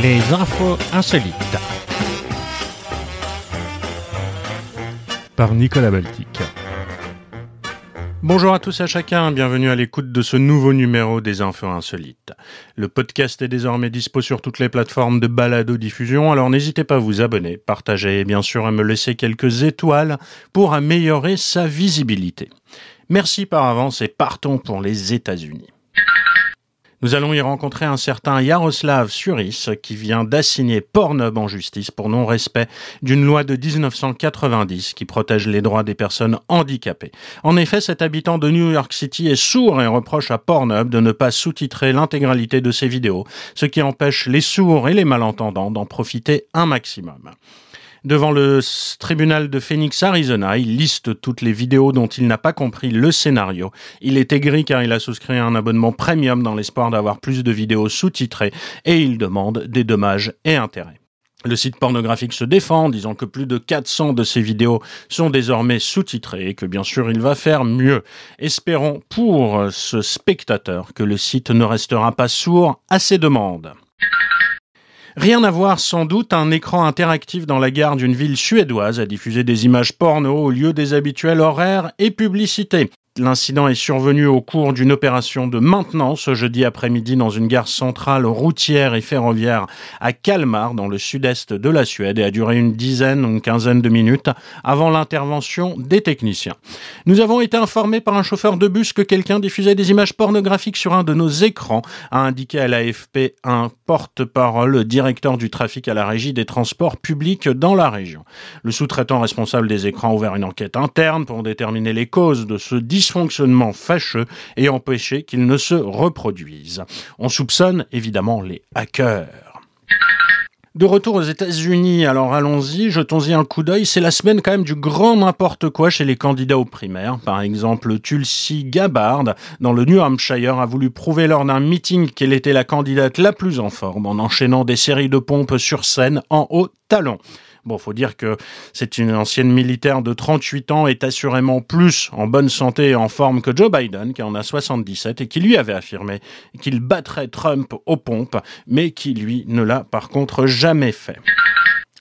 Les infos insolites. Par Nicolas Baltic. Bonjour à tous et à chacun, bienvenue à l'écoute de ce nouveau numéro des infos insolites. Le podcast est désormais dispo sur toutes les plateformes de balado-diffusion, alors n'hésitez pas à vous abonner, partager et bien sûr à me laisser quelques étoiles pour améliorer sa visibilité. Merci par avance et partons pour les États-Unis. Nous allons y rencontrer un certain Yaroslav Suris qui vient d'assigner Pornhub en justice pour non-respect d'une loi de 1990 qui protège les droits des personnes handicapées. En effet, cet habitant de New York City est sourd et reproche à Pornhub de ne pas sous-titrer l'intégralité de ses vidéos, ce qui empêche les sourds et les malentendants d'en profiter un maximum. Devant le tribunal de Phoenix, Arizona, il liste toutes les vidéos dont il n'a pas compris le scénario. Il est aigri car il a souscrit un abonnement premium dans l'espoir d'avoir plus de vidéos sous-titrées et il demande des dommages et intérêts. Le site pornographique se défend, disant que plus de 400 de ses vidéos sont désormais sous-titrées et que bien sûr il va faire mieux. Espérons pour ce spectateur que le site ne restera pas sourd à ses demandes. Rien à voir sans doute, un écran interactif dans la gare d'une ville suédoise a diffusé des images porno au lieu des habituels horaires et publicités. L'incident est survenu au cours d'une opération de maintenance jeudi après-midi dans une gare centrale routière et ferroviaire à Kalmar, dans le sud-est de la Suède, et a duré une dizaine ou une quinzaine de minutes avant l'intervention des techniciens. Nous avons été informés par un chauffeur de bus que quelqu'un diffusait des images pornographiques sur un de nos écrans, a indiqué à l'AFP un porte-parole directeur du trafic à la régie des transports publics dans la région. Le sous-traitant responsable des écrans a ouvert une enquête interne pour déterminer les causes de ce dysfonctionnement fâcheux et empêcher qu'il ne se reproduise. On soupçonne évidemment les hackers. De retour aux États-Unis, alors allons-y, jetons-y un coup d'œil. C'est la semaine quand même du grand n'importe quoi chez les candidats aux primaires. Par exemple, Tulsi Gabbard, dans le New Hampshire, a voulu prouver lors d'un meeting qu'elle était la candidate la plus en forme en enchaînant des séries de pompes sur scène en haut talon. Bon, faut dire que c'est une ancienne militaire de 38 ans, est assurément plus en bonne santé et en forme que Joe Biden, qui en a 77 et qui lui avait affirmé qu'il battrait Trump aux pompes, mais qui lui ne l'a par contre jamais fait.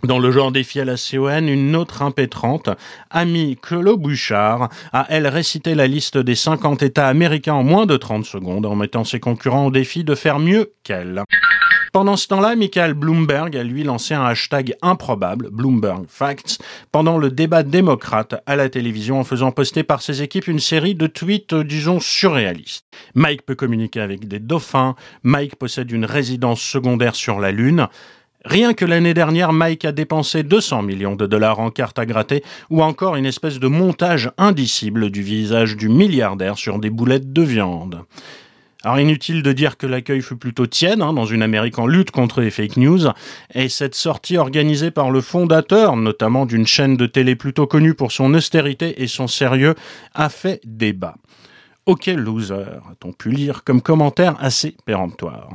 Dans le genre défi à la CON, une autre impétrante, Amy Klobuchar, a elle récité la liste des 50 États américains en moins de 30 secondes en mettant ses concurrents au défi de faire mieux qu'elle. Pendant ce temps-là, Michael Bloomberg a lui lancé un hashtag improbable, Bloomberg Facts, pendant le débat démocrate à la télévision en faisant poster par ses équipes une série de tweets, euh, disons, surréalistes. Mike peut communiquer avec des dauphins, Mike possède une résidence secondaire sur la Lune, Rien que l'année dernière, Mike a dépensé 200 millions de dollars en cartes à gratter, ou encore une espèce de montage indicible du visage du milliardaire sur des boulettes de viande. Alors inutile de dire que l'accueil fut plutôt tiède hein, dans une Amérique en lutte contre les fake news, et cette sortie organisée par le fondateur, notamment d'une chaîne de télé plutôt connue pour son austérité et son sérieux, a fait débat. Ok loser, a-t-on pu lire comme commentaire assez péremptoire.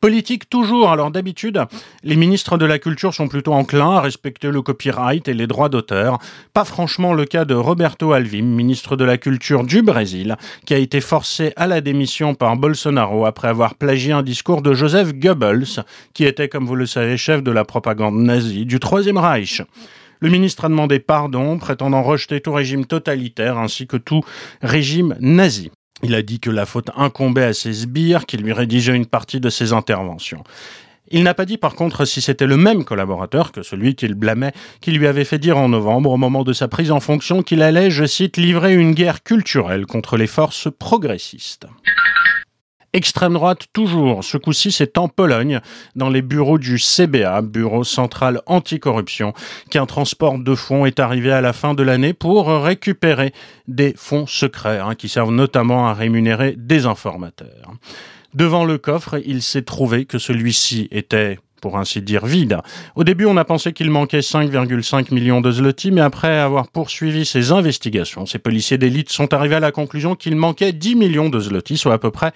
Politique toujours. Alors d'habitude, les ministres de la Culture sont plutôt enclins à respecter le copyright et les droits d'auteur. Pas franchement le cas de Roberto Alvim, ministre de la Culture du Brésil, qui a été forcé à la démission par Bolsonaro après avoir plagié un discours de Joseph Goebbels, qui était, comme vous le savez, chef de la propagande nazie du Troisième Reich. Le ministre a demandé pardon, prétendant rejeter tout régime totalitaire ainsi que tout régime nazi. Il a dit que la faute incombait à ses sbires, qui lui rédigeaient une partie de ses interventions. Il n'a pas dit par contre si c'était le même collaborateur que celui qu'il blâmait, qui lui avait fait dire en novembre, au moment de sa prise en fonction, qu'il allait, je cite, livrer une guerre culturelle contre les forces progressistes. Extrême droite toujours. Ce coup-ci, c'est en Pologne, dans les bureaux du CBA, Bureau Central Anticorruption, qu'un transport de fonds est arrivé à la fin de l'année pour récupérer des fonds secrets, hein, qui servent notamment à rémunérer des informateurs. Devant le coffre, il s'est trouvé que celui-ci était pour ainsi dire vide. Au début, on a pensé qu'il manquait 5,5 millions de zloty, mais après avoir poursuivi ces investigations, ces policiers d'élite sont arrivés à la conclusion qu'il manquait 10 millions de zloty, soit à peu près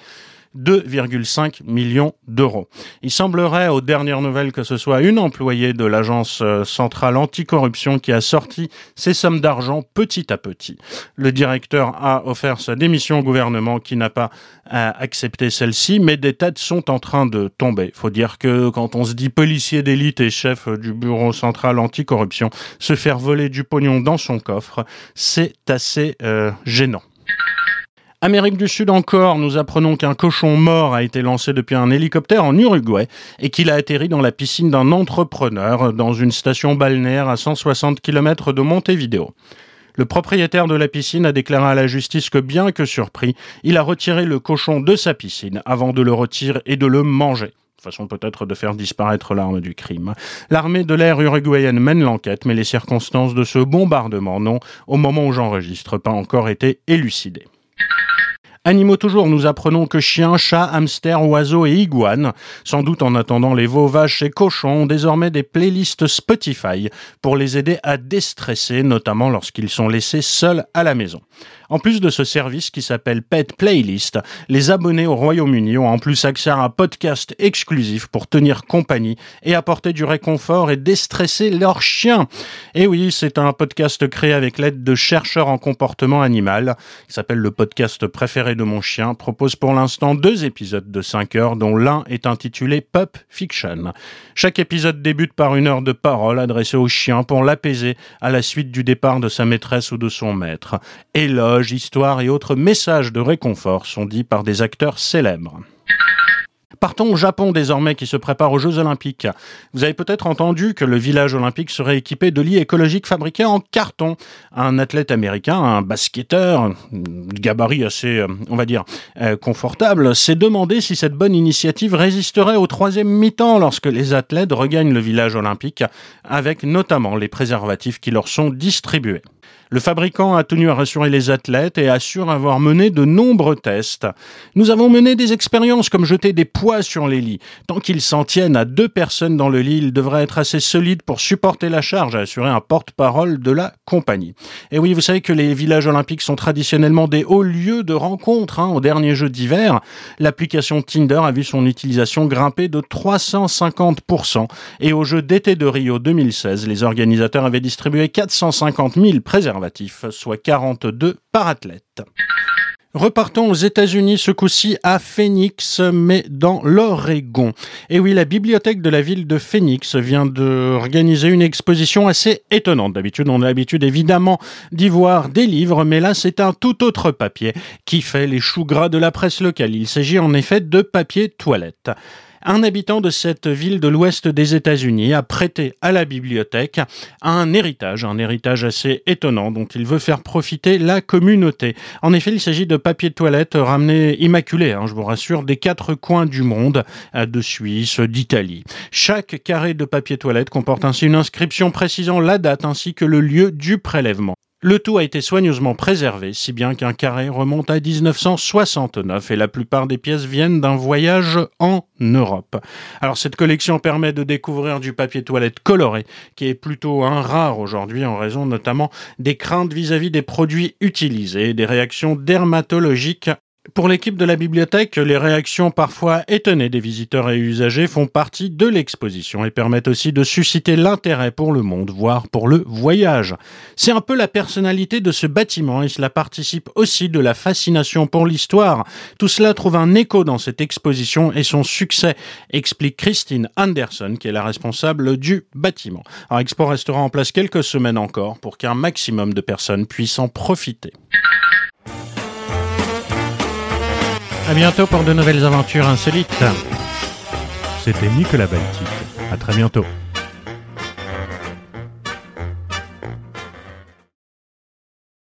2,5 millions d'euros. Il semblerait aux dernières nouvelles que ce soit une employée de l'agence euh, centrale anticorruption qui a sorti ces sommes d'argent petit à petit. Le directeur a offert sa démission au gouvernement qui n'a pas euh, accepté celle-ci, mais des têtes sont en train de tomber. Faut dire que quand on se dit policier d'élite et chef du bureau central anticorruption, se faire voler du pognon dans son coffre, c'est assez euh, gênant. Amérique du Sud encore, nous apprenons qu'un cochon mort a été lancé depuis un hélicoptère en Uruguay et qu'il a atterri dans la piscine d'un entrepreneur dans une station balnéaire à 160 km de Montevideo. Le propriétaire de la piscine a déclaré à la justice que bien que surpris, il a retiré le cochon de sa piscine avant de le retirer et de le manger façon peut-être de faire disparaître l'arme du crime. L'armée de l'air uruguayenne mène l'enquête, mais les circonstances de ce bombardement n'ont, au moment où j'enregistre, pas encore été élucidées. Animaux toujours, nous apprenons que chiens, chats, hamsters, oiseaux et iguanes, sans doute en attendant les veaux, vaches et cochons, ont désormais des playlists Spotify pour les aider à déstresser, notamment lorsqu'ils sont laissés seuls à la maison. En plus de ce service qui s'appelle Pet Playlist, les abonnés au Royaume-Uni ont en plus accès à un podcast exclusif pour tenir compagnie et apporter du réconfort et déstresser leurs chiens. Et oui, c'est un podcast créé avec l'aide de chercheurs en comportement animal, qui s'appelle le podcast préféré de mon chien, propose pour l'instant deux épisodes de 5 heures, dont l'un est intitulé Pup Fiction. Chaque épisode débute par une heure de parole adressée au chien pour l'apaiser à la suite du départ de sa maîtresse ou de son maître. Éloge histoire et autres messages de réconfort sont dits par des acteurs célèbres. Partons au Japon désormais qui se prépare aux Jeux Olympiques. Vous avez peut-être entendu que le village olympique serait équipé de lits écologiques fabriqués en carton. Un athlète américain, un basketteur, gabarit assez, euh, on va dire, euh, confortable, s'est demandé si cette bonne initiative résisterait au troisième mi-temps lorsque les athlètes regagnent le village olympique avec notamment les préservatifs qui leur sont distribués. Le fabricant a tenu à rassurer les athlètes et assure avoir mené de nombreux tests. Nous avons mené des expériences comme jeter des poids sur les lits. Tant qu'ils s'en tiennent à deux personnes dans le lit, ils devraient être assez solides pour supporter la charge, a assuré un porte-parole de la compagnie. Et oui, vous savez que les villages olympiques sont traditionnellement des hauts lieux de rencontres. Hein. Au dernier jeu d'hiver, l'application Tinder a vu son utilisation grimper de 350%. Et au jeu d'été de Rio 2016, les organisateurs avaient distribué 450 000 préservatifs soit 42 par athlète. Repartons aux États-Unis, ce coup-ci à Phoenix, mais dans l'Oregon. Et oui, la bibliothèque de la ville de Phoenix vient d'organiser une exposition assez étonnante. D'habitude, on a l'habitude évidemment d'y voir des livres, mais là, c'est un tout autre papier qui fait les choux gras de la presse locale. Il s'agit en effet de papier toilette un habitant de cette ville de l'ouest des États-Unis a prêté à la bibliothèque un héritage, un héritage assez étonnant dont il veut faire profiter la communauté. En effet, il s'agit de papier de toilette ramené immaculé, hein, je vous rassure, des quatre coins du monde, euh, de Suisse, d'Italie. Chaque carré de papier toilette comporte ainsi une inscription précisant la date ainsi que le lieu du prélèvement. Le tout a été soigneusement préservé, si bien qu'un carré remonte à 1969 et la plupart des pièces viennent d'un voyage en Europe. Alors cette collection permet de découvrir du papier toilette coloré, qui est plutôt un rare aujourd'hui en raison notamment des craintes vis-à-vis -vis des produits utilisés, des réactions dermatologiques pour l'équipe de la bibliothèque, les réactions parfois étonnées des visiteurs et usagers font partie de l'exposition et permettent aussi de susciter l'intérêt pour le monde, voire pour le voyage. C'est un peu la personnalité de ce bâtiment et cela participe aussi de la fascination pour l'histoire. Tout cela trouve un écho dans cette exposition et son succès, explique Christine Anderson, qui est la responsable du bâtiment. Alors Expo restera en place quelques semaines encore pour qu'un maximum de personnes puissent en profiter. À bientôt pour de nouvelles aventures insolites. C'était Nicolas Baltic. À très bientôt.